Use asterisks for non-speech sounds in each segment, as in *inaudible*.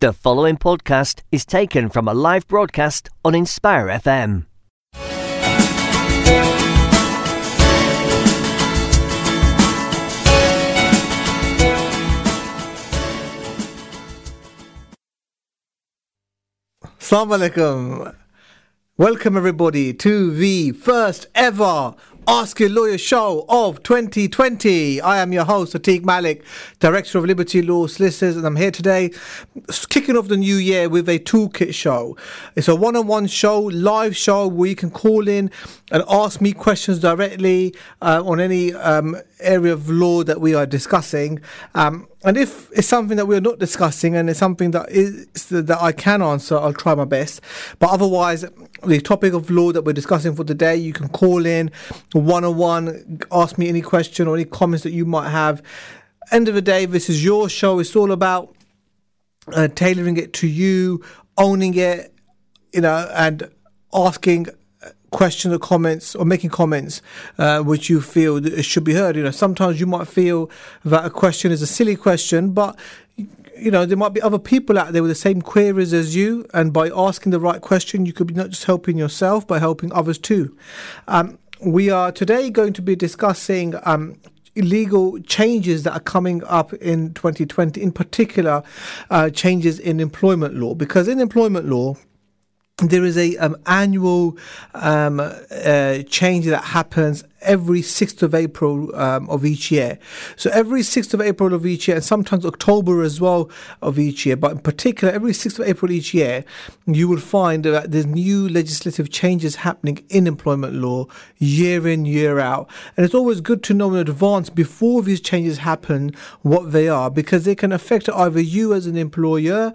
The following podcast is taken from a live broadcast on Inspire FM. Assalamu alaikum. Welcome everybody to the first ever Ask Your Lawyer show of 2020. I am your host, Atiq Malik, Director of Liberty Law Solicitors, and I'm here today kicking off the new year with a toolkit show. It's a one on one show, live show where you can call in and ask me questions directly uh, on any um, area of law that we are discussing. Um, and if it's something that we're not discussing and it's something that is that I can answer, I'll try my best. But otherwise, the topic of law that we're discussing for today, you can call in one on one, ask me any question or any comments that you might have. End of the day, this is your show. It's all about uh, tailoring it to you, owning it, you know, and asking questions or comments or making comments uh, which you feel should be heard. You know, sometimes you might feel that a question is a silly question, but you know there might be other people out there with the same queries as you, and by asking the right question, you could be not just helping yourself but helping others too. Um, we are today going to be discussing um, legal changes that are coming up in 2020, in particular, uh, changes in employment law. Because in employment law, there is a um, annual um, uh, change that happens every 6th of April um, of each year. So every 6th of April of each year, and sometimes October as well of each year, but in particular every 6th of April each year, you will find that there's new legislative changes happening in employment law year in, year out. And it's always good to know in advance before these changes happen what they are, because they can affect either you as an employer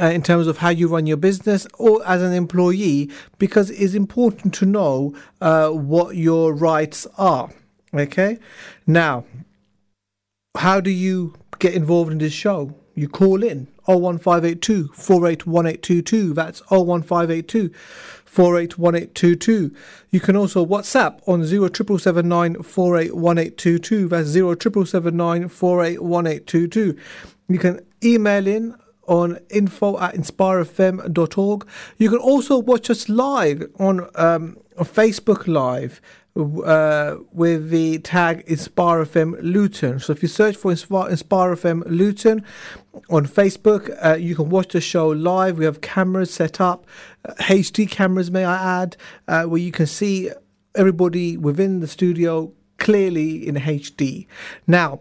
uh, in terms of how you run your business or as an employee, because it's important to know uh, what your rights are. Okay, now, how do you get involved in this show? You call in 01582 481822. That's 01582 481822. You can also WhatsApp on 07779 481822. That's 07779 481822. You can email in on info at inspirefm.org. You can also watch us live on um, Facebook Live uh, with the tag Inspire FM Luton. So if you search for Inspire, Inspire FM Luton on Facebook, uh, you can watch the show live. We have cameras set up, uh, HD cameras, may I add, uh, where you can see everybody within the studio clearly in HD. Now,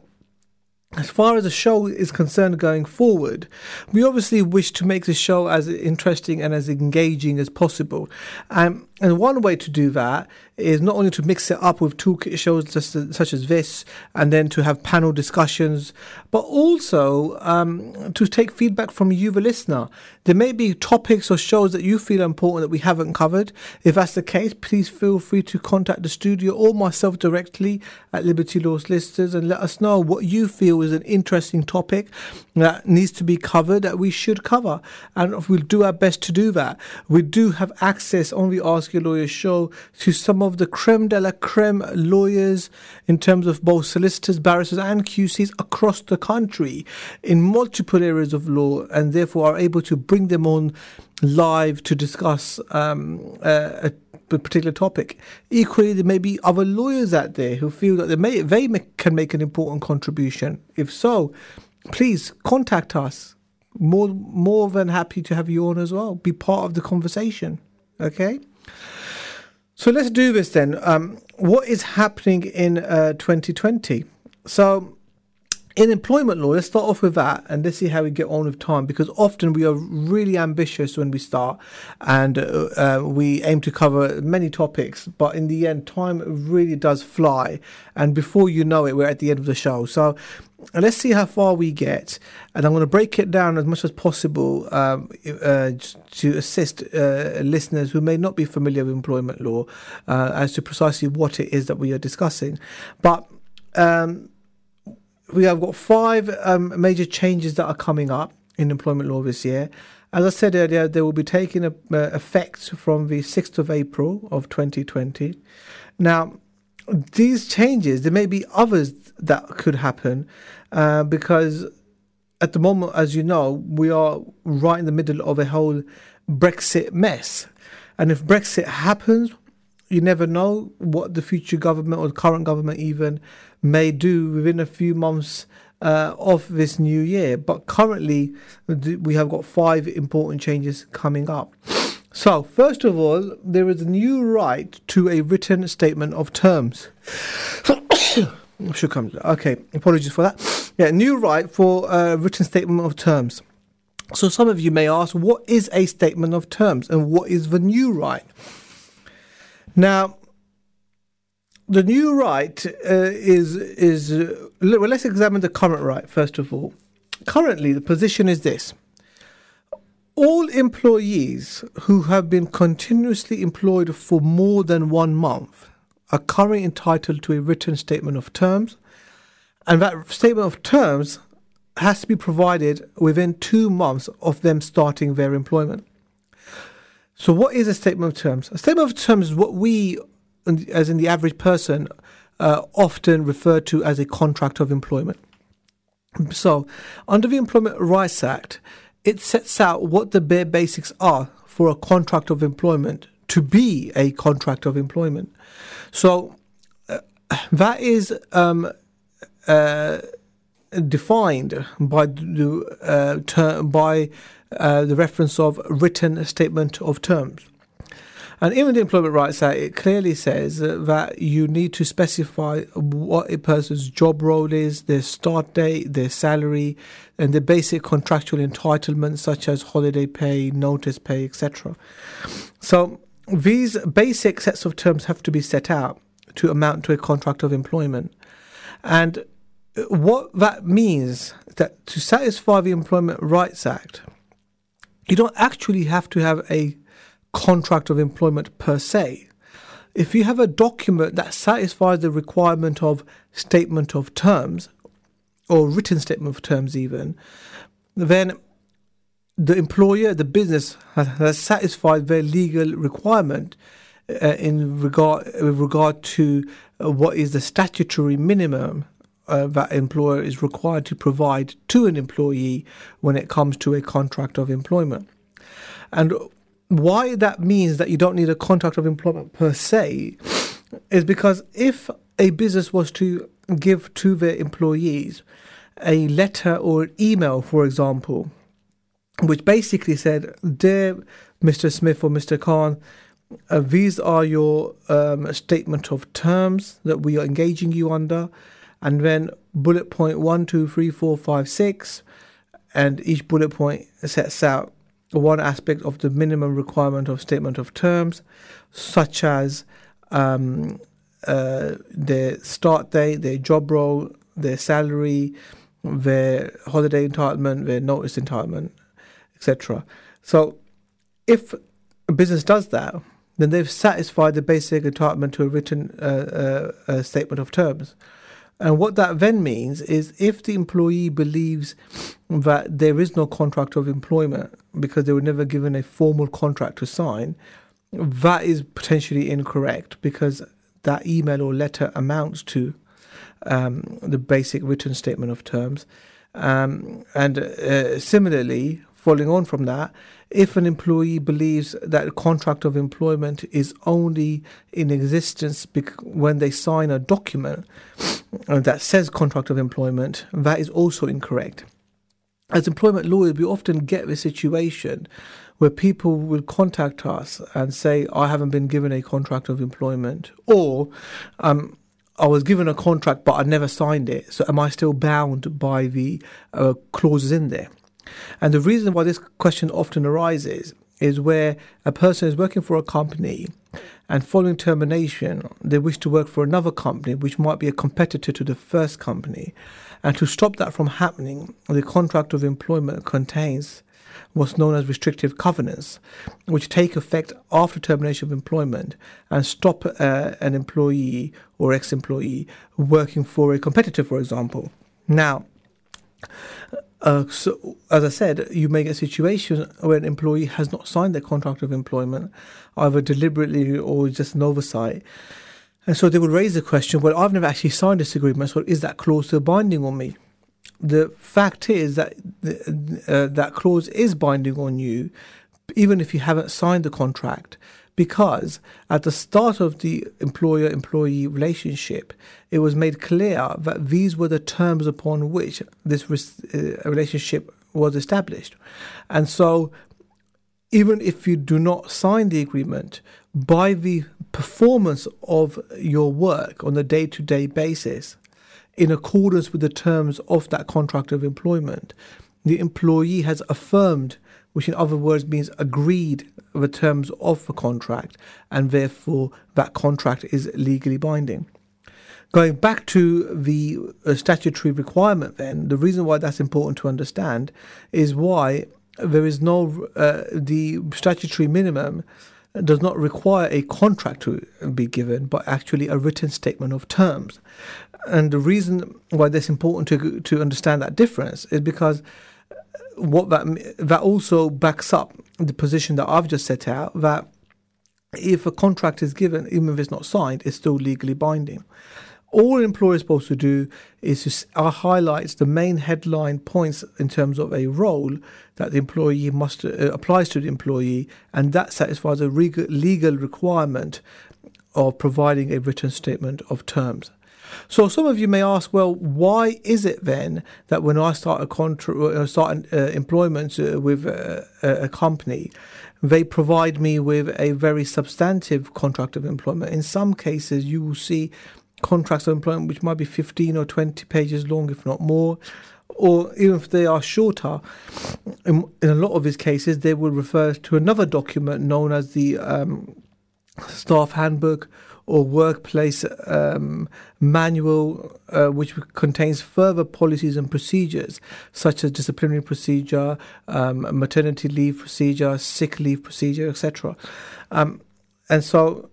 as far as the show is concerned going forward, we obviously wish to make the show as interesting and as engaging as possible. Um, and one way to do that is not only to mix it up with toolkit shows just, such as this and then to have panel discussions, but also um, to take feedback from you, the listener. There may be topics or shows that you feel important that we haven't covered. If that's the case, please feel free to contact the studio or myself directly at Liberty Law Solicitors and let us know what you feel is an interesting topic that needs to be covered that we should cover. And we'll do our best to do that. We do have access on the Ask Your Lawyer show to some of the creme de la creme lawyers in terms of both solicitors, barristers, and QCs across the country in multiple areas of law, and therefore are able to bring them on live to discuss um, uh, a particular topic. Equally, there may be other lawyers out there who feel that they may they can make an important contribution. If so, please contact us. More more than happy to have you on as well. Be part of the conversation. Okay. So let's do this then. Um, what is happening in uh, 2020? So in employment law, let's start off with that and let's see how we get on with time because often we are really ambitious when we start and uh, uh, we aim to cover many topics, but in the end, time really does fly. And before you know it, we're at the end of the show. So let's see how far we get. And I'm going to break it down as much as possible um, uh, to assist uh, listeners who may not be familiar with employment law uh, as to precisely what it is that we are discussing. But um, we have got five um, major changes that are coming up in employment law this year. As I said earlier, they will be taking a, uh, effect from the 6th of April of 2020. Now, these changes, there may be others that could happen uh, because at the moment, as you know, we are right in the middle of a whole Brexit mess. And if Brexit happens, you never know what the future government or the current government even may do within a few months uh, of this new year. But currently, we have got five important changes coming up. So, first of all, there is a new right to a written statement of terms. *coughs* Should come. Okay, apologies for that. Yeah, new right for a written statement of terms. So, some of you may ask, what is a statement of terms and what is the new right? Now, the new right uh, is is uh, well. Let's examine the current right first of all. Currently, the position is this: all employees who have been continuously employed for more than one month are currently entitled to a written statement of terms, and that statement of terms has to be provided within two months of them starting their employment. So, what is a statement of terms? A statement of terms is what we, as in the average person, uh, often refer to as a contract of employment. So, under the Employment Rights Act, it sets out what the bare basics are for a contract of employment to be a contract of employment. So, uh, that is um, uh, defined by the uh, ter- by uh, the reference of written statement of terms. And even the Employment Rights Act, it clearly says that you need to specify what a person's job role is, their start date, their salary, and the basic contractual entitlements such as holiday pay, notice pay, etc. So these basic sets of terms have to be set out to amount to a contract of employment. And what that means that to satisfy the Employment Rights Act, you don't actually have to have a contract of employment per se. If you have a document that satisfies the requirement of statement of terms, or written statement of terms, even, then the employer, the business, has, has satisfied their legal requirement uh, in regard with regard to uh, what is the statutory minimum uh, that employer is required to provide to an employee when it comes to a contract of employment. And why that means that you don't need a contract of employment per se is because if a business was to give to their employees a letter or an email, for example, which basically said, Dear Mr. Smith or Mr. Khan, uh, these are your um, statement of terms that we are engaging you under. And then bullet point one, two, three, four, five, six, and each bullet point sets out one aspect of the minimum requirement of statement of terms, such as um, uh, their start date, their job role, their salary, their holiday entitlement, their notice entitlement, etc. So, if a business does that, then they've satisfied the basic entitlement to a written uh, uh, statement of terms. And what that then means is if the employee believes that there is no contract of employment because they were never given a formal contract to sign, that is potentially incorrect because that email or letter amounts to um, the basic written statement of terms. Um, and uh, similarly, following on from that, if an employee believes that a contract of employment is only in existence bec- when they sign a document uh, that says contract of employment, that is also incorrect. As employment lawyers, we often get the situation where people will contact us and say, I haven't been given a contract of employment, or um, I was given a contract but I never signed it, so am I still bound by the uh, clauses in there? And the reason why this question often arises is where a person is working for a company and following termination, they wish to work for another company which might be a competitor to the first company. And to stop that from happening, the contract of employment contains what's known as restrictive covenants, which take effect after termination of employment and stop uh, an employee or ex employee working for a competitor, for example. Now, uh, so, as I said, you may get a situation where an employee has not signed their contract of employment, either deliberately or just an oversight. And so they will raise the question, well, I've never actually signed this agreement, so is that clause still binding on me? the fact is that uh, that clause is binding on you, even if you haven't signed the contract, because at the start of the employer employee relationship, it was made clear that these were the terms upon which this uh, relationship was established. And so, even if you do not sign the agreement, by the performance of your work on a day to day basis, in accordance with the terms of that contract of employment, the employee has affirmed, which in other words means agreed the terms of the contract, and therefore that contract is legally binding. Going back to the uh, statutory requirement, then, the reason why that's important to understand is why there is no, uh, the statutory minimum does not require a contract to be given, but actually a written statement of terms. And the reason why that's important to to understand that difference is because what that that also backs up the position that I've just set out that if a contract is given, even if it's not signed, it's still legally binding. All an employer is supposed to do is to highlight the main headline points in terms of a role that the employee must uh, applies to the employee, and that satisfies a legal requirement of providing a written statement of terms. So some of you may ask, well, why is it then that when I start a contract, uh, start uh, employment uh, with a, a company, they provide me with a very substantive contract of employment. In some cases, you will see contracts of employment which might be 15 or 20 pages long, if not more. Or even if they are shorter, in, in a lot of these cases, they will refer to another document known as the um, staff handbook or workplace um, manual, uh, which contains further policies and procedures such as disciplinary procedure, um, maternity leave procedure, sick leave procedure, etc. Um, and so,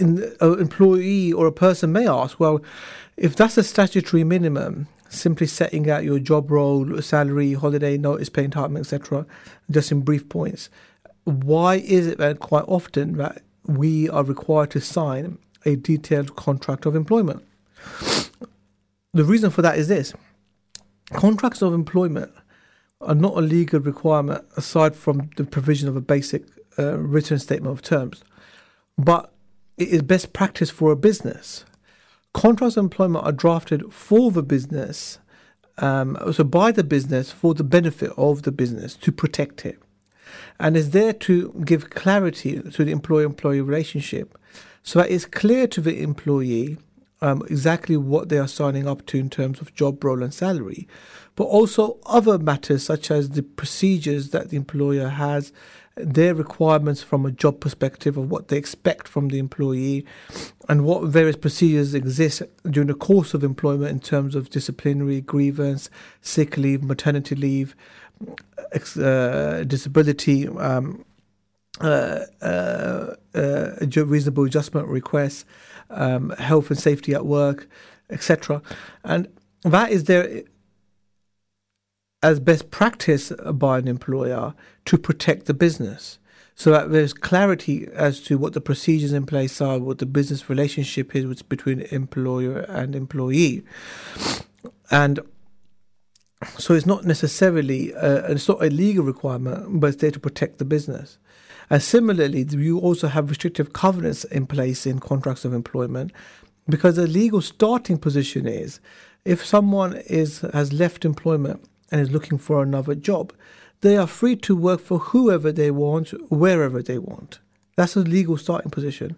an employee or a person may ask, well, if that's a statutory minimum, simply setting out your job role, salary, holiday, notice, pay entitlement, etc., just in brief points. Why is it that quite often that we are required to sign a detailed contract of employment. The reason for that is this contracts of employment are not a legal requirement aside from the provision of a basic uh, written statement of terms, but it is best practice for a business. Contracts of employment are drafted for the business, um, so by the business for the benefit of the business to protect it and is there to give clarity to the employer employee relationship. So that it's clear to the employee um, exactly what they are signing up to in terms of job role and salary, but also other matters such as the procedures that the employer has, their requirements from a job perspective of what they expect from the employee, and what various procedures exist during the course of employment in terms of disciplinary grievance, sick leave, maternity leave, uh, disability, um, uh, uh, uh reasonable adjustment requests, um, health and safety at work, etc. And that is there as best practice by an employer to protect the business so that there's clarity as to what the procedures in place are, what the business relationship is between employer and employee. And so it's not necessarily, uh, it's not a legal requirement, but it's there to protect the business. And similarly, you also have restrictive covenants in place in contracts of employment because the legal starting position is if someone is has left employment and is looking for another job, they are free to work for whoever they want, wherever they want. That's a legal starting position.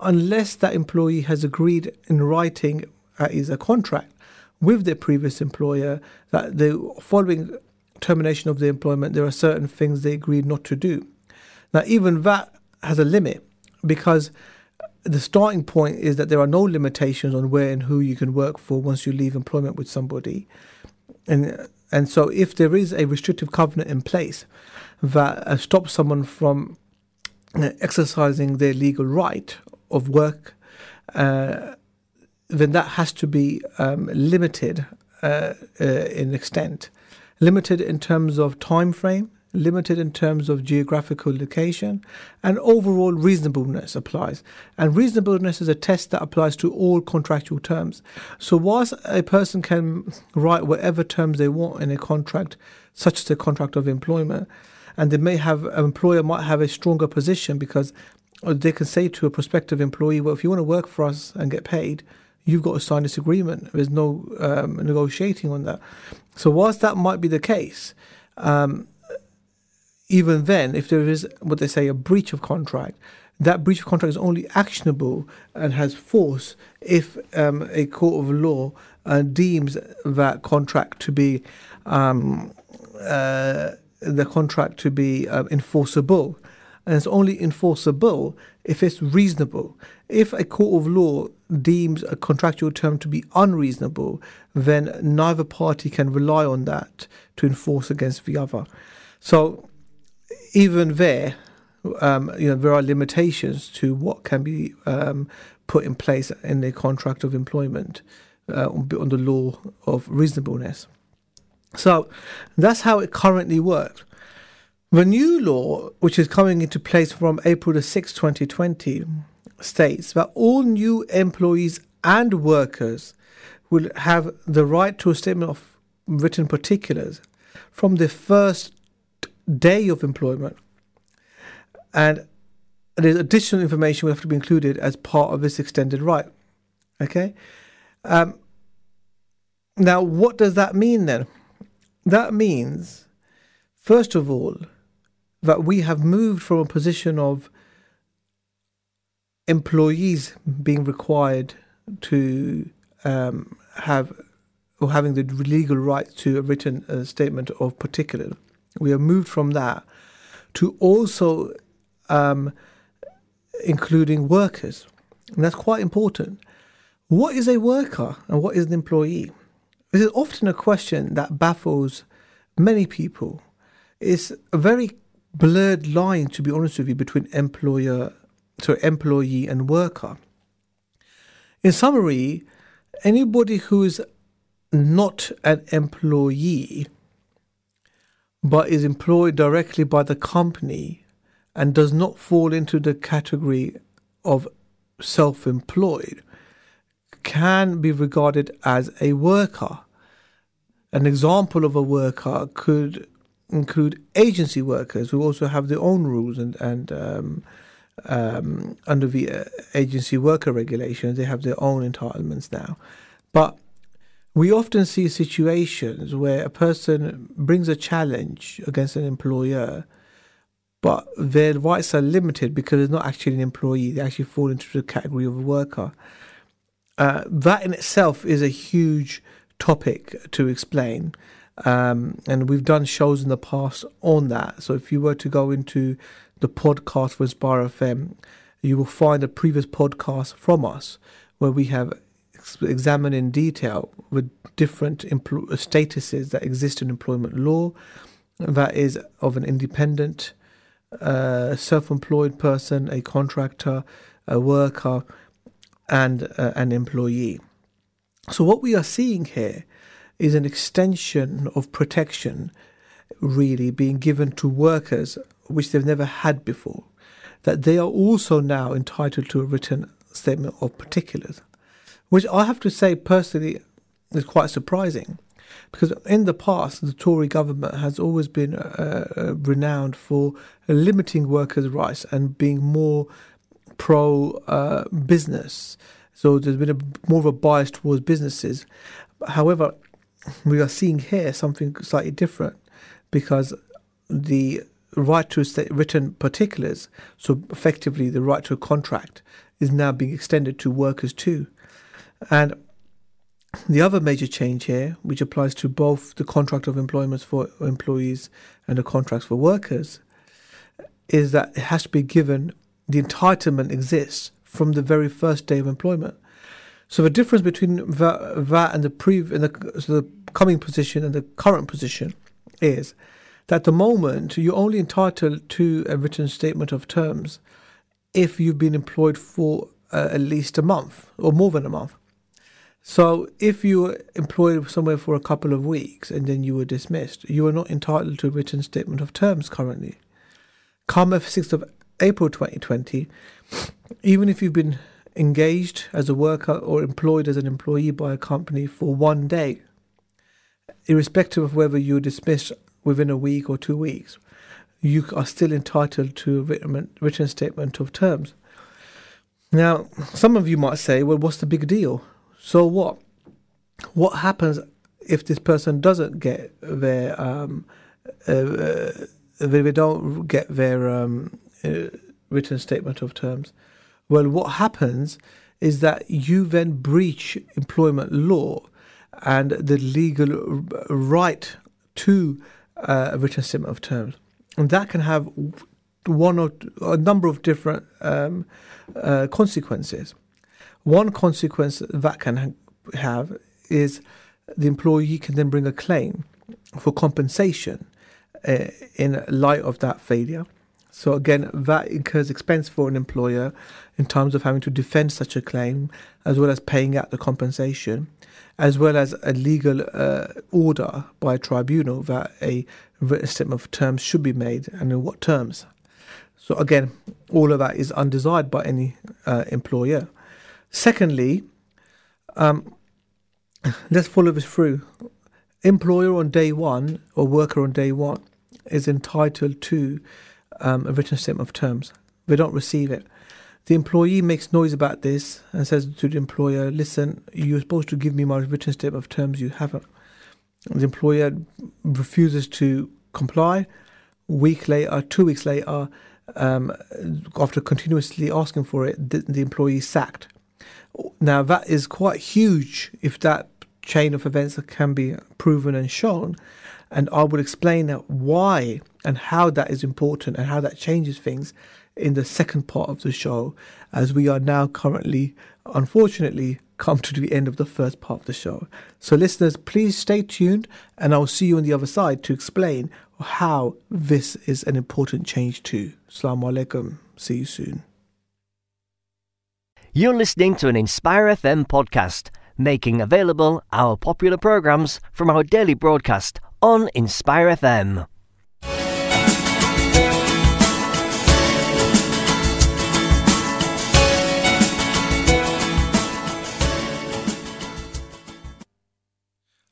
Unless that employee has agreed in writing uh, is a contract with their previous employer that the following termination of the employment, there are certain things they agreed not to do. Now, even that has a limit because the starting point is that there are no limitations on where and who you can work for once you leave employment with somebody. And and so if there is a restrictive covenant in place that uh, stops someone from uh, exercising their legal right of work uh, then that has to be um, limited uh, uh, in extent, limited in terms of time frame, limited in terms of geographical location, and overall reasonableness applies. And reasonableness is a test that applies to all contractual terms. So, whilst a person can write whatever terms they want in a contract, such as a contract of employment, and they may have an employer might have a stronger position because they can say to a prospective employee, "Well, if you want to work for us and get paid, you've got to sign this agreement. There's no um, negotiating on that." So, whilst that might be the case, um, even then, if there is what they say a breach of contract, that breach of contract is only actionable and has force if um, a court of law uh, deems that contract to be um, uh, the contract to be uh, enforceable, and it's only enforceable if it's reasonable. If a court of law deems a contractual term to be unreasonable, then neither party can rely on that to enforce against the other. So even there, um, you know, there are limitations to what can be um, put in place in a contract of employment uh, on the law of reasonableness. So that's how it currently works. The new law, which is coming into place from April the 6th, 2020, states that all new employees and workers will have the right to a statement of written particulars from the first day of employment. And there's additional information will have to be included as part of this extended right. Okay? Um, now, what does that mean then? That means, first of all, that we have moved from a position of employees being required to um, have or having the legal right to a written uh, statement of particular. We have moved from that to also um, including workers. And that's quite important. What is a worker and what is an employee? This is often a question that baffles many people. It's a very blurred line, to be honest with you, between employer, so employee and worker. In summary, anybody who is not an employee but is employed directly by the company and does not fall into the category of self employed can be regarded as a worker. An example of a worker could include agency workers who also have their own rules and, and um, um, under the uh, agency worker regulations, they have their own entitlements now. But we often see situations where a person brings a challenge against an employer, but their rights are limited because they're not actually an employee, they actually fall into the category of a worker. Uh, that in itself is a huge topic to explain. Um, and we've done shows in the past on that. So if you were to go into the podcast for Inspire FM, you will find a previous podcast from us where we have examined in detail with different empl- statuses that exist in employment law. That is of an independent, uh, self-employed person, a contractor, a worker, and uh, an employee. So, what we are seeing here is an extension of protection really being given to workers which they've never had before. That they are also now entitled to a written statement of particulars, which I have to say personally is quite surprising. Because in the past, the Tory government has always been uh, uh, renowned for limiting workers' rights and being more pro uh, business. So there's been a, more of a bias towards businesses. However, we are seeing here something slightly different because the right to written particulars, so effectively the right to a contract, is now being extended to workers too. And the other major change here, which applies to both the contract of employment for employees and the contracts for workers, is that it has to be given the entitlement exists from the very first day of employment. So the difference between that, and the pre and the, so the coming position and the current position is that at the moment you're only entitled to a written statement of terms if you've been employed for uh, at least a month or more than a month. So if you were employed somewhere for a couple of weeks and then you were dismissed, you are not entitled to a written statement of terms currently. Come 6th of April 2020, even if you've been engaged as a worker or employed as an employee by a company for one day, irrespective of whether you're dismissed within a week or two weeks, you are still entitled to a written, written statement of terms. Now, some of you might say, well, what's the big deal? So what? What happens if this person doesn't get their um, uh, uh, they don't get their um, uh, written statement of terms? Well, what happens is that you then breach employment law and the legal right to uh, a written statement of terms, and that can have one or a number of different um, uh, consequences. One consequence that can have is the employee can then bring a claim for compensation uh, in light of that failure. So again, that incurs expense for an employer in terms of having to defend such a claim, as well as paying out the compensation, as well as a legal uh, order by a tribunal that a written statement of terms should be made and in what terms. So again, all of that is undesired by any uh, employer. Secondly, um, *laughs* let's follow this through. Employer on day one or worker on day one is entitled to um, a written statement of terms. They don't receive it. The employee makes noise about this and says to the employer, "Listen, you're supposed to give me my written statement of terms. You haven't." The employer refuses to comply. Week later, two weeks later, um, after continuously asking for it, the, the employee is sacked. Now, that is quite huge if that chain of events can be proven and shown. And I will explain why and how that is important and how that changes things in the second part of the show, as we are now currently, unfortunately, come to the end of the first part of the show. So, listeners, please stay tuned, and I'll see you on the other side to explain how this is an important change too. Assalamu alaikum. See you soon. You're listening to an Inspire FM podcast, making available our popular programs from our daily broadcast on Inspire FM.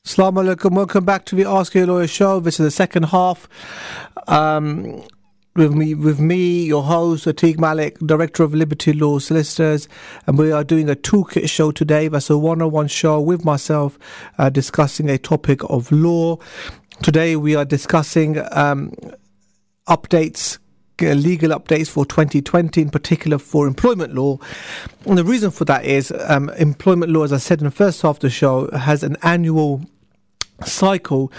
Assalamu alaikum. Welcome back to the Ask Your Lawyer show. This is the second half. Um, with me, with me, your host Atiq Malik, director of Liberty Law Solicitors, and we are doing a toolkit show today. That's a one-on-one show with myself, uh, discussing a topic of law. Today we are discussing um, updates uh, legal updates for 2020, in particular for employment law. And the reason for that is um, employment law, as I said in the first half of the show, has an annual cycle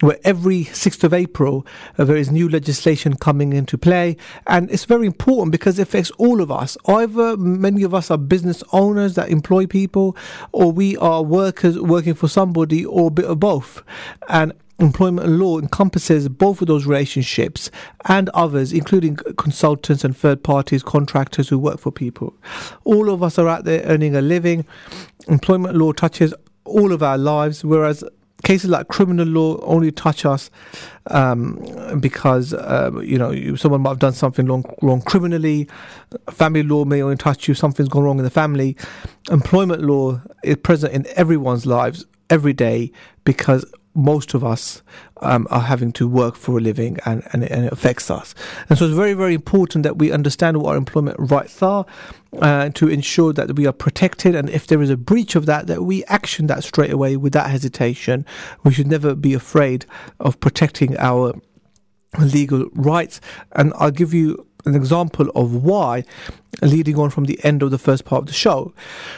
where every 6th of April uh, there is new legislation coming into play and it's very important because it affects all of us either many of us are business owners that employ people or we are workers working for somebody or a bit of both and employment law encompasses both of those relationships and others, including consultants and third parties, contractors who work for people. All of us are out there earning a living. Employment law touches all of our lives, whereas cases like criminal law only touch us um, because uh, you know someone might have done something wrong, wrong criminally. Family law may only touch you; if something's gone wrong in the family. Employment law is present in everyone's lives every day because most of us um, are having to work for a living and, and, it, and it affects us. And so it's very, very important that we understand what our employment rights are uh, to ensure that we are protected. And if there is a breach of that, that we action that straight away without hesitation. We should never be afraid of protecting our legal rights. And I'll give you an example of why, leading on from the end of the first part of the show.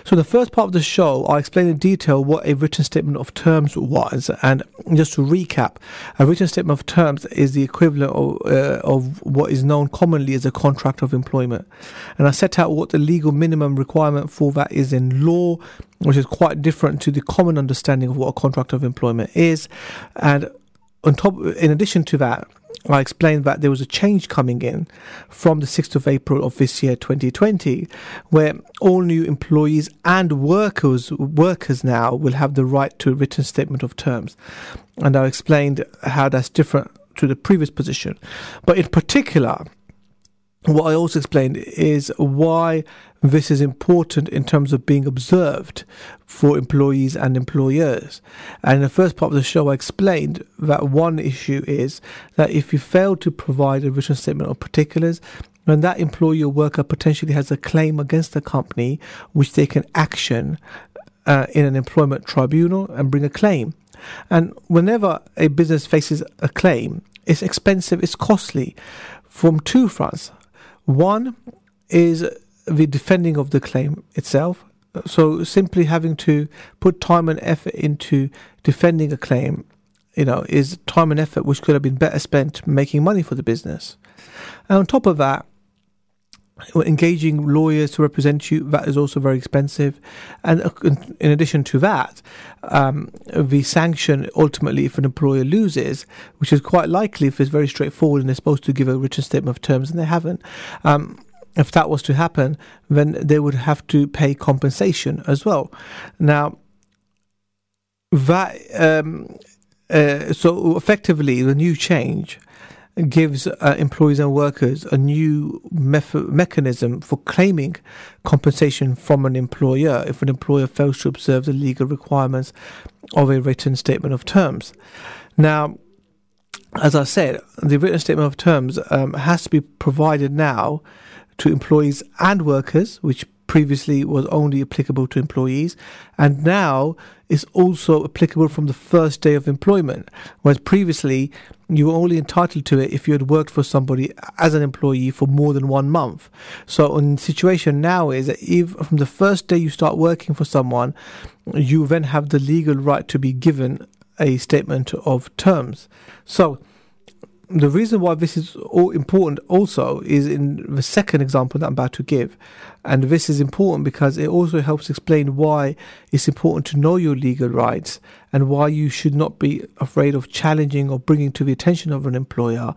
So, the first part of the show, I explain in detail what a written statement of terms was. And just to recap, a written statement of terms is the equivalent of, uh, of what is known commonly as a contract of employment. And I set out what the legal minimum requirement for that is in law, which is quite different to the common understanding of what a contract of employment is. And on top, in addition to that, I explained that there was a change coming in from the 6th of April of this year 2020 where all new employees and workers workers now will have the right to a written statement of terms. And I explained how that's different to the previous position. But in particular what I also explained is why this is important in terms of being observed for employees and employers. And in the first part of the show, I explained that one issue is that if you fail to provide a written statement of particulars, then that employee or worker potentially has a claim against the company, which they can action uh, in an employment tribunal and bring a claim. And whenever a business faces a claim, it's expensive, it's costly from two fronts. One is the defending of the claim itself. So simply having to put time and effort into defending a claim, you know, is time and effort which could have been better spent making money for the business. And on top of that, engaging lawyers to represent you that is also very expensive. And uh, in addition to that um, the sanction ultimately if an employer loses which is quite likely if it's very straightforward and they're supposed to give a written statement of terms and they haven't um, if that was to happen then they would have to pay compensation as well. Now that um, uh, so effectively the new change gives uh, employees and workers a new mechanism for claiming compensation from an employer if an employer fails to observe the legal requirements of a written statement of terms. Now, as I said, the written statement of terms um, has to be provided now to employees and workers, which previously was only applicable to employees, and now is also applicable from the first day of employment, whereas previously you were only entitled to it if you had worked for somebody as an employee for more than one month. So, the situation now is that if from the first day you start working for someone, you then have the legal right to be given a statement of terms. So, the reason why this is all important also is in the second example that I'm about to give. And this is important because it also helps explain why it's important to know your legal rights and why you should not be afraid of challenging or bringing to the attention of an employer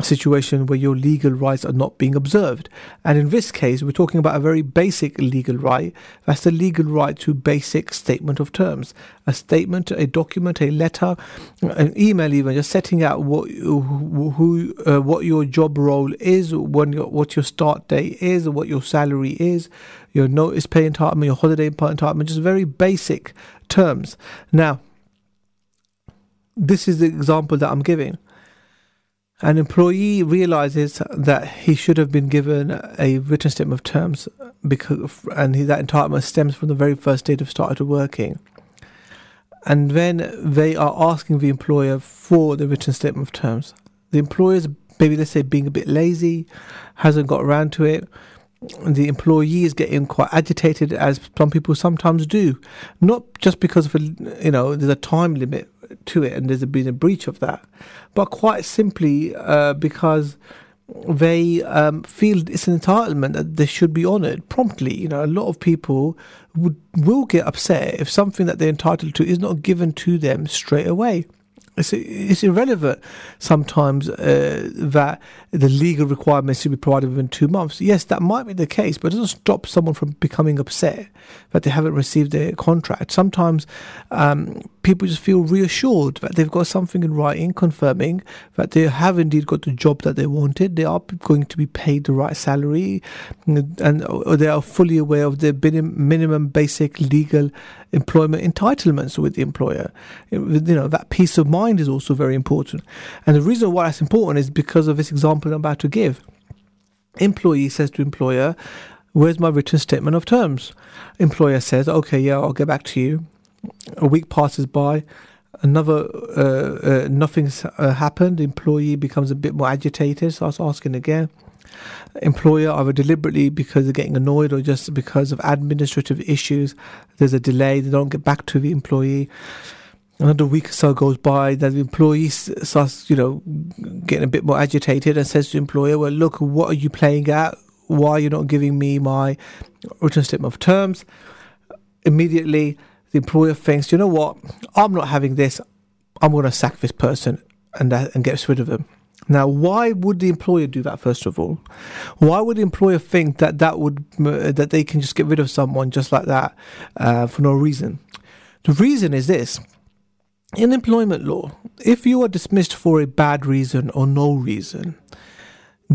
situation where your legal rights are not being observed. And in this case, we're talking about a very basic legal right. That's the legal right to basic statement of terms. A statement, a document, a letter, an email, even just setting out what who, uh, what your job role is, when your, what your start date is, what your salary is, your notice pay entitlement, your holiday pay entitlement, just very basic terms. Now, this is the example that I'm giving an employee realizes that he should have been given a written statement of terms because, and that entitlement stems from the very first day they've started working. And then they are asking the employer for the written statement of terms. The employer is maybe let's say being a bit lazy, hasn't got around to it. The employee is getting quite agitated, as some people sometimes do, not just because of a, you know there's a time limit to it and there's been a breach of that, but quite simply uh, because they um, feel it's an entitlement that they should be honoured promptly. You know, a lot of people would will get upset if something that they're entitled to is not given to them straight away it's, it's irrelevant sometimes uh, that the legal requirements should be provided within two months. Yes, that might be the case, but it doesn't stop someone from becoming upset that they haven't received their contract. Sometimes um, people just feel reassured that they've got something in writing confirming that they have indeed got the job that they wanted. They are going to be paid the right salary, and they are fully aware of their minimum basic legal employment entitlements with the employer. You know that peace of mind is also very important, and the reason why that's important is because of this example I'm about to give. Employee says to employer, "Where's my written statement of terms?" Employer says, "Okay, yeah, I'll get back to you." a week passes by, another uh, uh, nothing's uh, happened. Employee becomes a bit more agitated, starts asking again. Employer either deliberately because they're getting annoyed or just because of administrative issues, there's a delay. They don't get back to the employee. Another week or so goes by, that the employee starts, you know, getting a bit more agitated and says to the employer, "Well, look, what are you playing at? Why are you not giving me my written statement of terms?" Immediately, the employer thinks, you know what, I'm not having this. I'm going to sack this person and uh, and get rid of them. Now, why would the employer do that? First of all, why would the employer think that that would uh, that they can just get rid of someone just like that uh, for no reason? The reason is this: in employment law, if you are dismissed for a bad reason or no reason,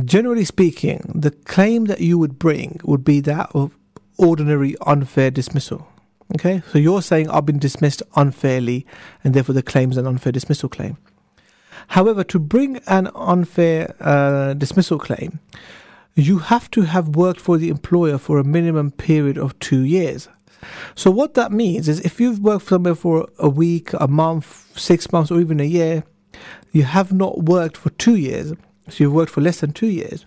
generally speaking, the claim that you would bring would be that of ordinary unfair dismissal. Okay, so you're saying I've been dismissed unfairly, and therefore the claim is an unfair dismissal claim. However, to bring an unfair uh, dismissal claim, you have to have worked for the employer for a minimum period of two years. So, what that means is if you've worked somewhere for a week, a month, six months, or even a year, you have not worked for two years, so you've worked for less than two years.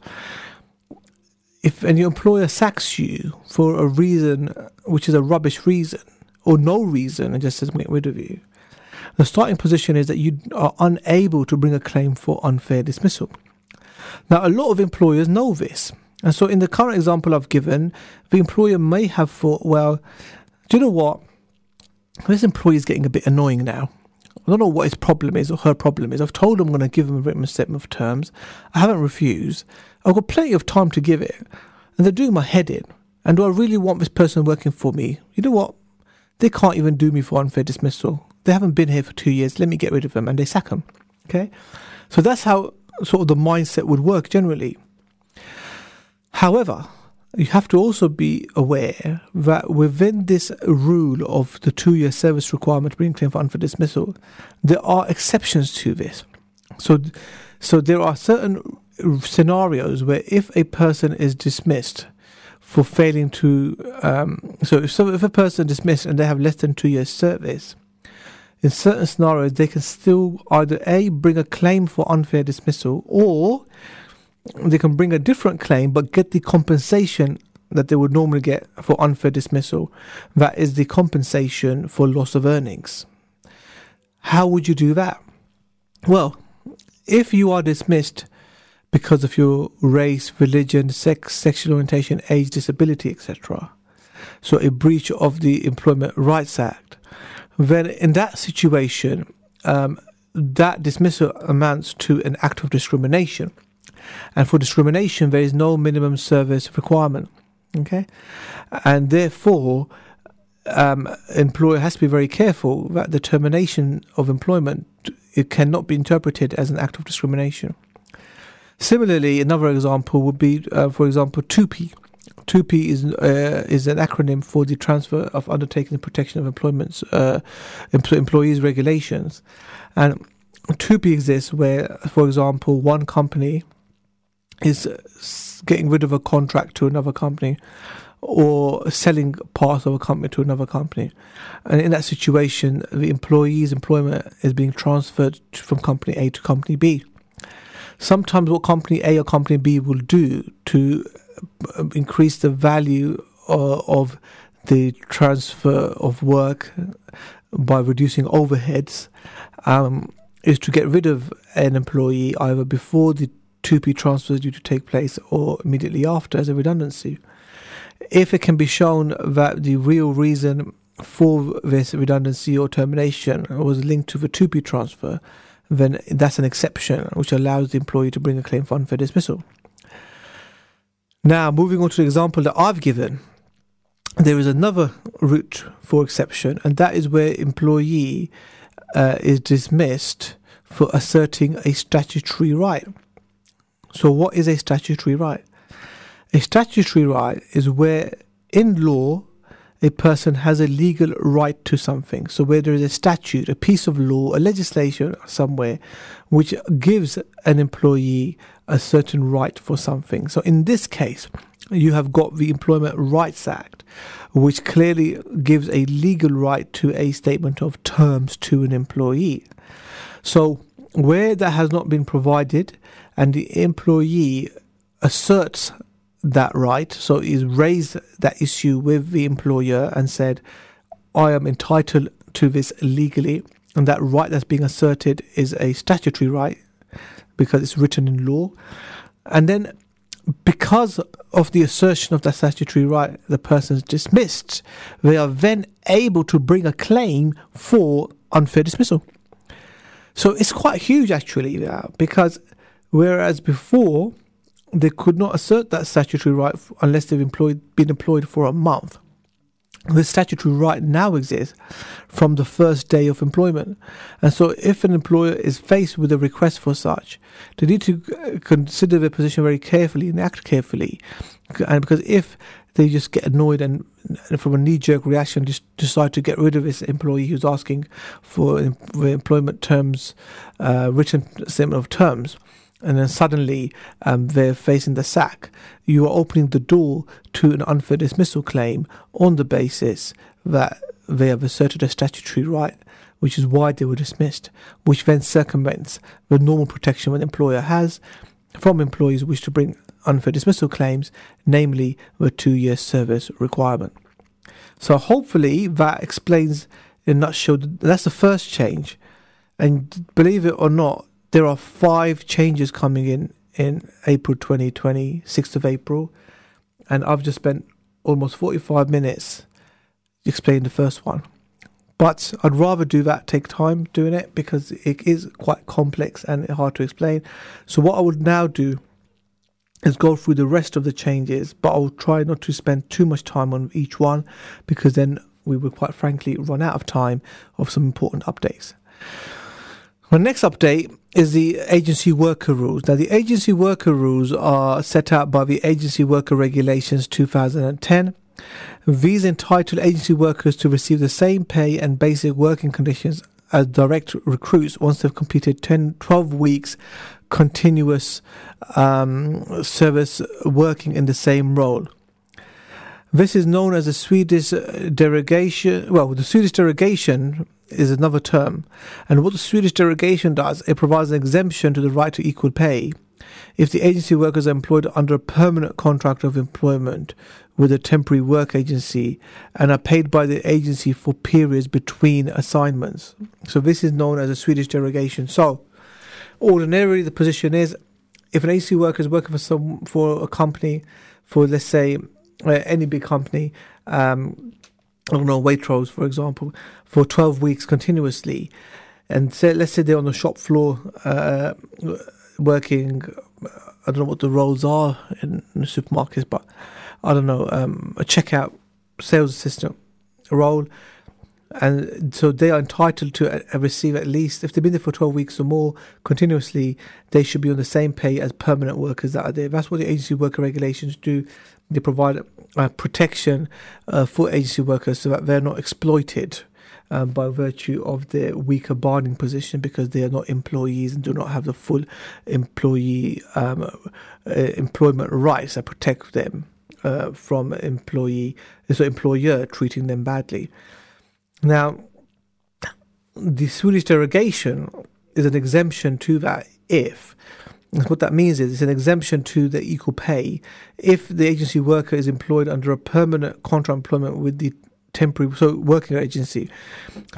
If and your employer sacks you for a reason which is a rubbish reason or no reason and just says get rid of you, the starting position is that you are unable to bring a claim for unfair dismissal. Now, a lot of employers know this. And so, in the current example I've given, the employer may have thought, well, do you know what? This employee is getting a bit annoying now. I don't know what his problem is or her problem is. I've told him I'm going to give him a written statement of terms. I haven't refused. I've got plenty of time to give it. And they're doing my head in. And do I really want this person working for me? You know what? They can't even do me for unfair dismissal. They haven't been here for two years. Let me get rid of them. And they sack them. Okay? So that's how sort of the mindset would work generally. However, you have to also be aware that within this rule of the two year service requirement to bring claim for unfair dismissal, there are exceptions to this. So, so there are certain scenarios where if a person is dismissed for failing to, um, so if, so if a person is dismissed and they have less than two years service, in certain scenarios they can still either a bring a claim for unfair dismissal or they can bring a different claim but get the compensation that they would normally get for unfair dismissal. That is the compensation for loss of earnings. How would you do that? Well, if you are dismissed because of your race, religion, sex, sexual orientation, age, disability, etc., so a breach of the Employment Rights Act, then in that situation, um, that dismissal amounts to an act of discrimination. And for discrimination, there is no minimum service requirement. Okay, and therefore, um, employer has to be very careful that the termination of employment it cannot be interpreted as an act of discrimination. Similarly, another example would be, uh, for example, TUPE. TUPE is uh, is an acronym for the Transfer of Undertaking and Protection of Employment's uh, empl- Employees Regulations, and TUPE exists where, for example, one company is getting rid of a contract to another company or selling parts of a company to another company. And in that situation, the employee's employment is being transferred from company A to company B. Sometimes, what company A or company B will do to um, increase the value uh, of the transfer of work by reducing overheads um, is to get rid of an employee either before the TUPE transfers due to take place or immediately after as a redundancy. If it can be shown that the real reason for this redundancy or termination was linked to the TUPE transfer, then that's an exception which allows the employee to bring a claim for unfair dismissal. Now, moving on to the example that I've given, there is another route for exception, and that is where employee uh, is dismissed for asserting a statutory right. So, what is a statutory right? A statutory right is where, in law, a person has a legal right to something. So, where there is a statute, a piece of law, a legislation somewhere which gives an employee a certain right for something. So, in this case, you have got the Employment Rights Act, which clearly gives a legal right to a statement of terms to an employee. So, where that has not been provided, and the employee asserts that right, so he's raised that issue with the employer and said, I am entitled to this legally, and that right that's being asserted is a statutory right because it's written in law. And then, because of the assertion of that statutory right, the person is dismissed. They are then able to bring a claim for unfair dismissal. So it's quite huge, actually, because Whereas before, they could not assert that statutory right unless they've employed, been employed for a month. The statutory right now exists from the first day of employment. And so, if an employer is faced with a request for such, they need to consider their position very carefully and act carefully. And because if they just get annoyed and, and from a knee jerk reaction, just decide to get rid of this employee who's asking for, employment terms, uh, written statement of terms, and then suddenly um, they're facing the sack, you are opening the door to an unfair dismissal claim on the basis that they have asserted a statutory right, which is why they were dismissed, which then circumvents the normal protection an employer has from employees who wish to bring unfair dismissal claims, namely the two year service requirement. So, hopefully, that explains in a nutshell that's the first change. And believe it or not, there are five changes coming in in April 2020, 6th of April, and I've just spent almost 45 minutes explaining the first one. But I'd rather do that, take time doing it because it is quite complex and hard to explain. So, what I would now do is go through the rest of the changes, but I'll try not to spend too much time on each one because then we will quite frankly run out of time of some important updates. The next update is the agency worker rules. Now, the agency worker rules are set out by the Agency Worker Regulations 2010. These entitle agency workers to receive the same pay and basic working conditions as direct recruits once they've completed 10, 12 weeks continuous um, service working in the same role. This is known as the Swedish derogation. Well, the Swedish derogation is another term. And what the Swedish derogation does, it provides an exemption to the right to equal pay if the agency workers are employed under a permanent contract of employment with a temporary work agency and are paid by the agency for periods between assignments. So this is known as a Swedish derogation. So ordinarily the position is if an agency worker is working for some for a company for let's say uh, any big company um, I don't know, Waitrose, for example, for 12 weeks continuously. And say, let's say they're on the shop floor uh, working, I don't know what the roles are in, the supermarkets, but I don't know, um, a checkout sales assistant role. And so they are entitled to receive at least, if they've been there for 12 weeks or more continuously, they should be on the same pay as permanent workers that are there. That's what the agency worker regulations do. They provide uh, protection uh, for agency workers so that they're not exploited um, by virtue of their weaker bargaining position because they are not employees and do not have the full employee um, uh, employment rights that protect them uh, from employee so employer treating them badly. Now, the Swedish derogation is an exemption to that if what that means is it's an exemption to the equal pay. If the agency worker is employed under a permanent contract employment with the temporary so working agency.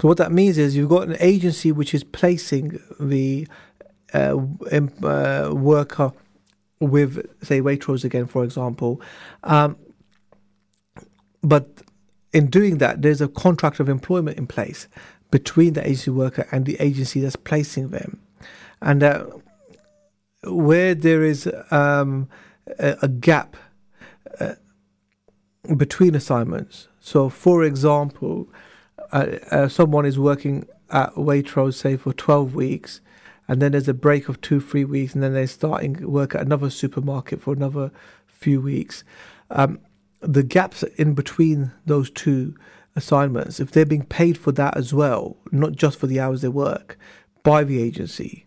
So what that means is you've got an agency which is placing the uh, uh, worker with say Waitrose again, for example, um, but in doing that, there's a contract of employment in place between the agency worker and the agency that's placing them, and uh, where there is um, a, a, gap uh, between assignments. So, for example, uh, uh, someone is working at Waitrose, say, for 12 weeks, and then there's a break of two, three weeks, and then they're starting work at another supermarket for another few weeks. Um, the gaps in between those two assignments, if they're being paid for that as well, not just for the hours they work by the agency,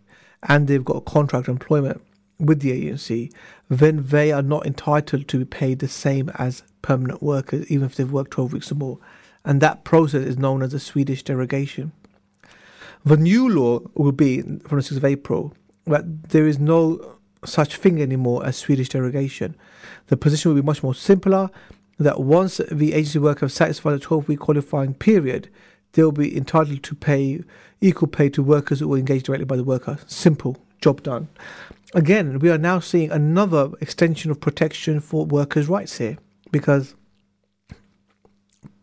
and they've got a contract employment with the agency, then they are not entitled to be paid the same as permanent workers, even if they've worked 12 weeks or more. And that process is known as the Swedish derogation. The new law will be from the 6th of April that there is no such thing anymore as Swedish derogation. The position will be much more simpler that once the agency worker has satisfied the 12 week qualifying period, they'll be entitled to pay equal pay to workers who were engaged directly by the worker. Simple, job done. Again, we are now seeing another extension of protection for workers' rights here because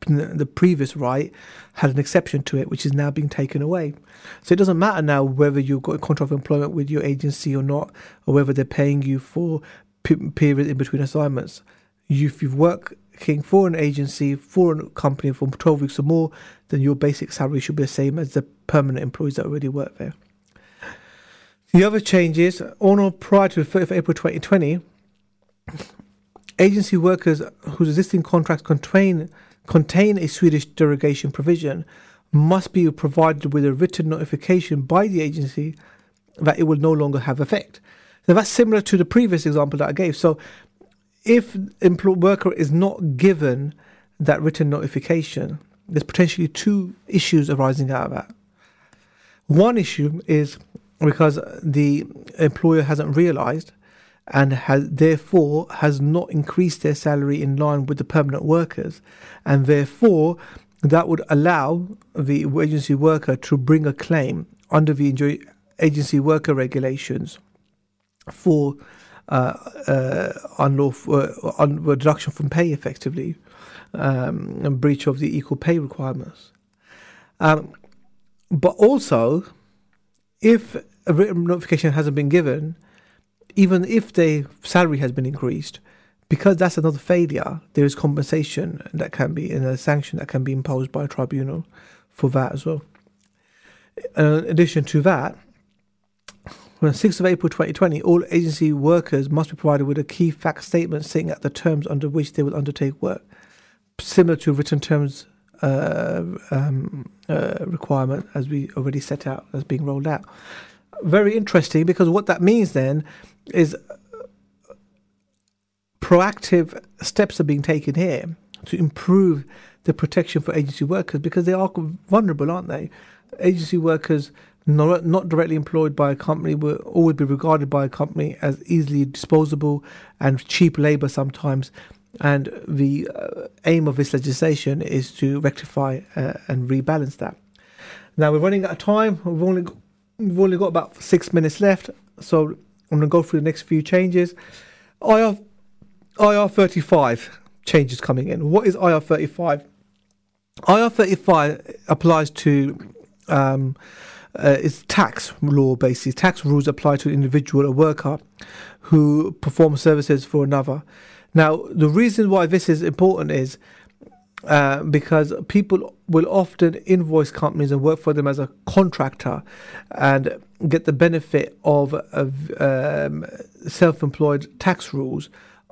the previous right had an exception to it, which is now being taken away. So it doesn't matter now whether you've got a contract of employment with your agency or not, or whether they're paying you for periods in between assignments. If you've working for an agency, for a company for 12 weeks or more, then your basic salary should be the same as the permanent employees that already work there. The other changes, on or prior to the 30th of April 2020, agency workers whose existing contracts contain, contain a Swedish derogation provision must be provided with a written notification by the agency that it will no longer have effect. Now that's similar to the previous example that I gave. So if employer worker is not given that written notification, there's potentially two issues arising out of that. One issue is because the employer hasn't realized and has therefore has not increased their salary in line with the permanent workers and therefore that would allow the agency worker to bring a claim under the agency worker regulations for unlawful uh, un- reduction from pay effectively um, and breach of the equal pay requirements. Um, but also, if a written notification hasn't been given, even if the salary has been increased, because that's another failure, there is compensation that can be and a sanction that can be imposed by a tribunal for that as well. in addition to that, on the 6th of April 2020, all agency workers must be provided with a key fact statement setting out the terms under which they will undertake work, similar to written terms uh, um, uh, requirement as we already set out as being rolled out. Very interesting because what that means then is proactive steps are being taken here to improve the protection for agency workers because they are vulnerable, aren't they? Agency workers not, not directly employed by a company will always be regarded by a company as easily disposable and cheap labour sometimes. And the uh, aim of this legislation is to rectify uh, and rebalance that. Now we're running out of time. We've only got, we've only got about six minutes left, so I'm going to go through the next few changes. IR IR thirty five changes coming in. What is IR thirty five? IR thirty five applies to um, uh, it's tax law basically. Tax rules apply to an individual or worker who performs services for another. Now, the reason why this is important is uh, because people will often invoice companies and work for them as a contractor and get the benefit of, of um, self employed tax rules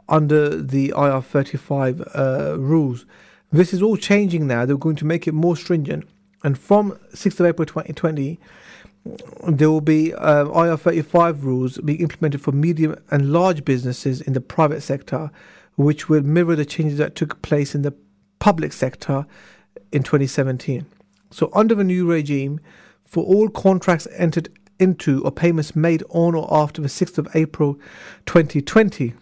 under the IR 35 uh, rules. This is all changing now. They're going to make it more stringent. And from 6th of April 2020, there will be um, IR 35 rules being implemented for medium and large businesses in the private sector, which will mirror the changes that took place in the public sector in 2017. So, under the new regime, for all contracts entered into or payments made on or after the 6th of April 2020,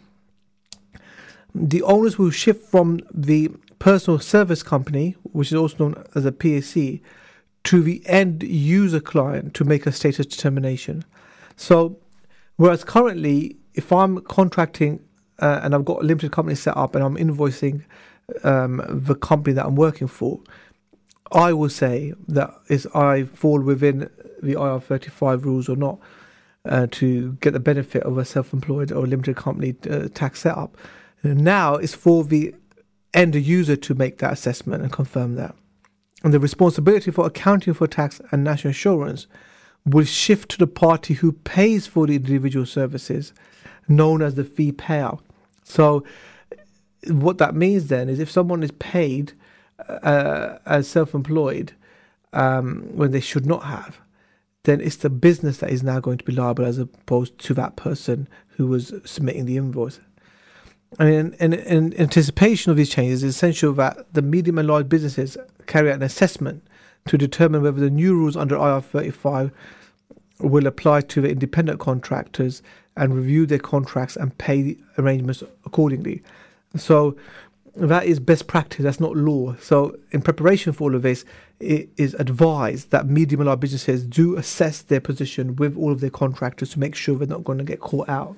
the owners will shift from the personal service company, which is also known as a PSC, to the end user client to make a status determination. So, whereas currently, if I'm contracting uh, and I've got a limited company set up and I'm invoicing um, the company that I'm working for, I will say that is I fall within the IR35 rules or not uh, to get the benefit of a self-employed or limited company uh, tax setup. Now it's for the end the user to make that assessment and confirm that. And the responsibility for accounting for tax and national insurance will shift to the party who pays for the individual services, known as the fee payer. So, what that means then is if someone is paid uh, as self employed um, when they should not have, then it's the business that is now going to be liable as opposed to that person who was submitting the invoice. And in, in, in, anticipation of these changes, it's essential that the medium and large businesses carry out an assessment to determine whether the new rules under IR 35 will apply to the independent contractors and review their contracts and pay arrangements accordingly. So that is best practice, that's not law. So, in preparation for all of this, it is advised that medium and large businesses do assess their position with all of their contractors to make sure they're not going to get caught out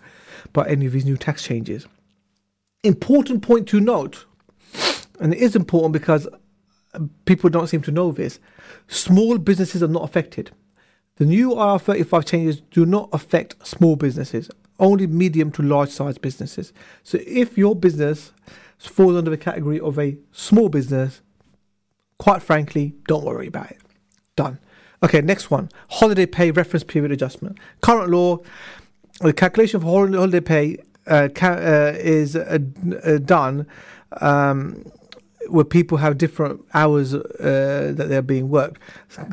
by any of these new tax changes important point to note, and it is important because people don't seem to know this. Small businesses are not affected. The new IR35 changes do not affect small businesses, only medium to large size businesses. So if your business falls under the category of a small business, quite frankly, don't worry about it. Done. Okay, next one holiday pay reference period adjustment. Current law, the calculation for holiday pay is uh, uh, done um, where people have different hours uh, that they're being worked.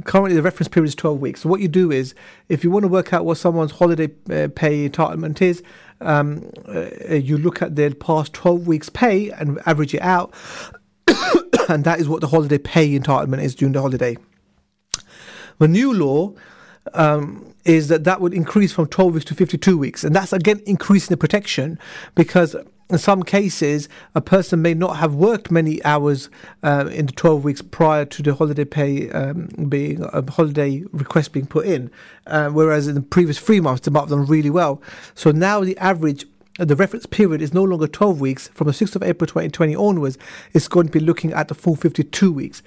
Currently, the reference period is 12 weeks. So, what you do is, if you want to work out what someone's holiday uh, pay entitlement is, um, uh, you look at their past 12 weeks' pay and average it out, *coughs* and that is what the holiday pay entitlement is during the holiday. The new law um, is that that would increase from 12 weeks to 52 weeks. And that's again increasing the protection because in some cases, a person may not have worked many hours uh, in the 12 weeks prior to the holiday pay um, being a holiday request being put in, uh, whereas in the previous three months, they might have done really well. So now the average the reference period is no longer 12 weeks. From the 6th of April 2020 onwards, it's going to be looking at the full 52 weeks,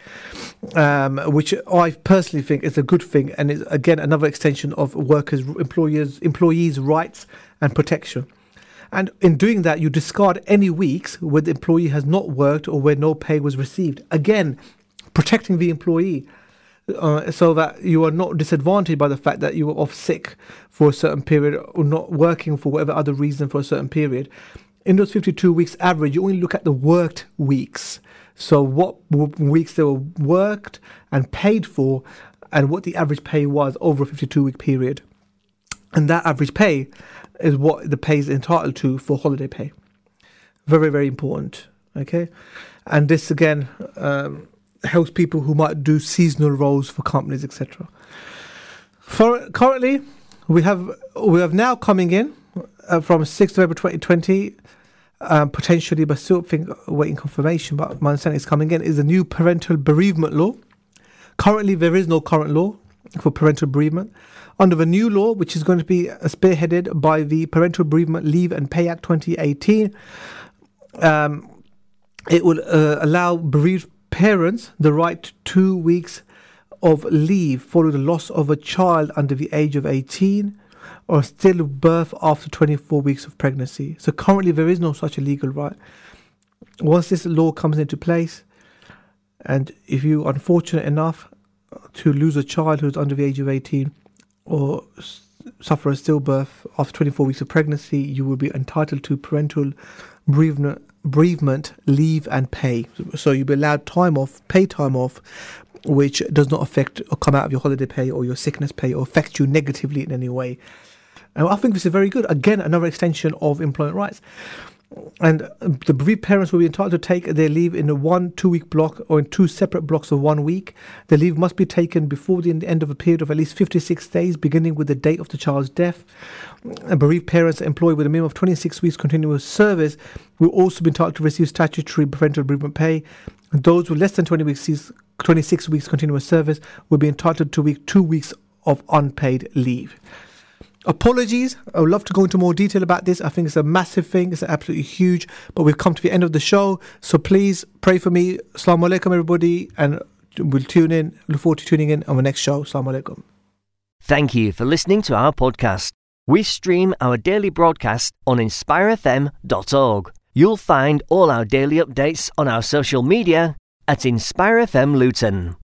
um, which I personally think is a good thing and is again another extension of workers, employers, employees' rights and protection. And in doing that, you discard any weeks where the employee has not worked or where no pay was received. Again, protecting the employee uh, so that you are not disadvantaged by the fact that you were off sick for a certain period or not working for whatever other reason for a certain period. In those 52 weeks average, you only look at the worked weeks. So, what weeks they were worked and paid for, and what the average pay was over a 52 week period. And that average pay is what the pay is entitled to for holiday pay. Very, very important. Okay. And this again, um, helps people who might do seasonal roles for companies, etc. For currently, we have we have now coming in uh, from 6th November 2020, um, potentially, but still think waiting confirmation. But my understanding is coming in is the new parental bereavement law. Currently, there is no current law for parental bereavement. Under the new law, which is going to be spearheaded by the Parental Bereavement Leave and Pay Act 2018, um, it will uh, allow bereaved parents the right to two weeks of leave following the loss of a child under the age of 18 or stillbirth after 24 weeks of pregnancy. So currently there is no such a legal right. Once this law comes into place, and if you are unfortunate enough to lose a child who's under the age of 18 or suffer a stillbirth after 24 weeks of pregnancy, you will be entitled to parental bereavement bereavement leave and pay. So you'll be allowed time off, pay time off, which does not affect or come out of your holiday pay or your sickness pay or affect you negatively in any way. And I think this is very good. Again, another extension of employment rights and um, the bereaved parents will be entitled to take their leave in a one two week block or in two separate blocks of one week. The leave must be taken before the end of a period of at least 56 days, beginning with the date of the child's death. And bereaved parents employed with a minimum of 26 weeks continuous service will also be entitled to receive statutory parental bereavement pay. And those with less than 20 weeks, 26 weeks continuous service will be entitled to week, two weeks of unpaid leave. Apologies. I would love to go into more detail about this. I think it's a massive thing. It's absolutely huge. But we've come to the end of the show. So please pray for me. Assalamu alaikum, everybody. And we'll tune in. Look forward to tuning in on the next show. Assalamu alaikum. Thank you for listening to our podcast. We stream our daily broadcast on inspirefm.org. You'll find all our daily updates on our social media at InspireFM Luton.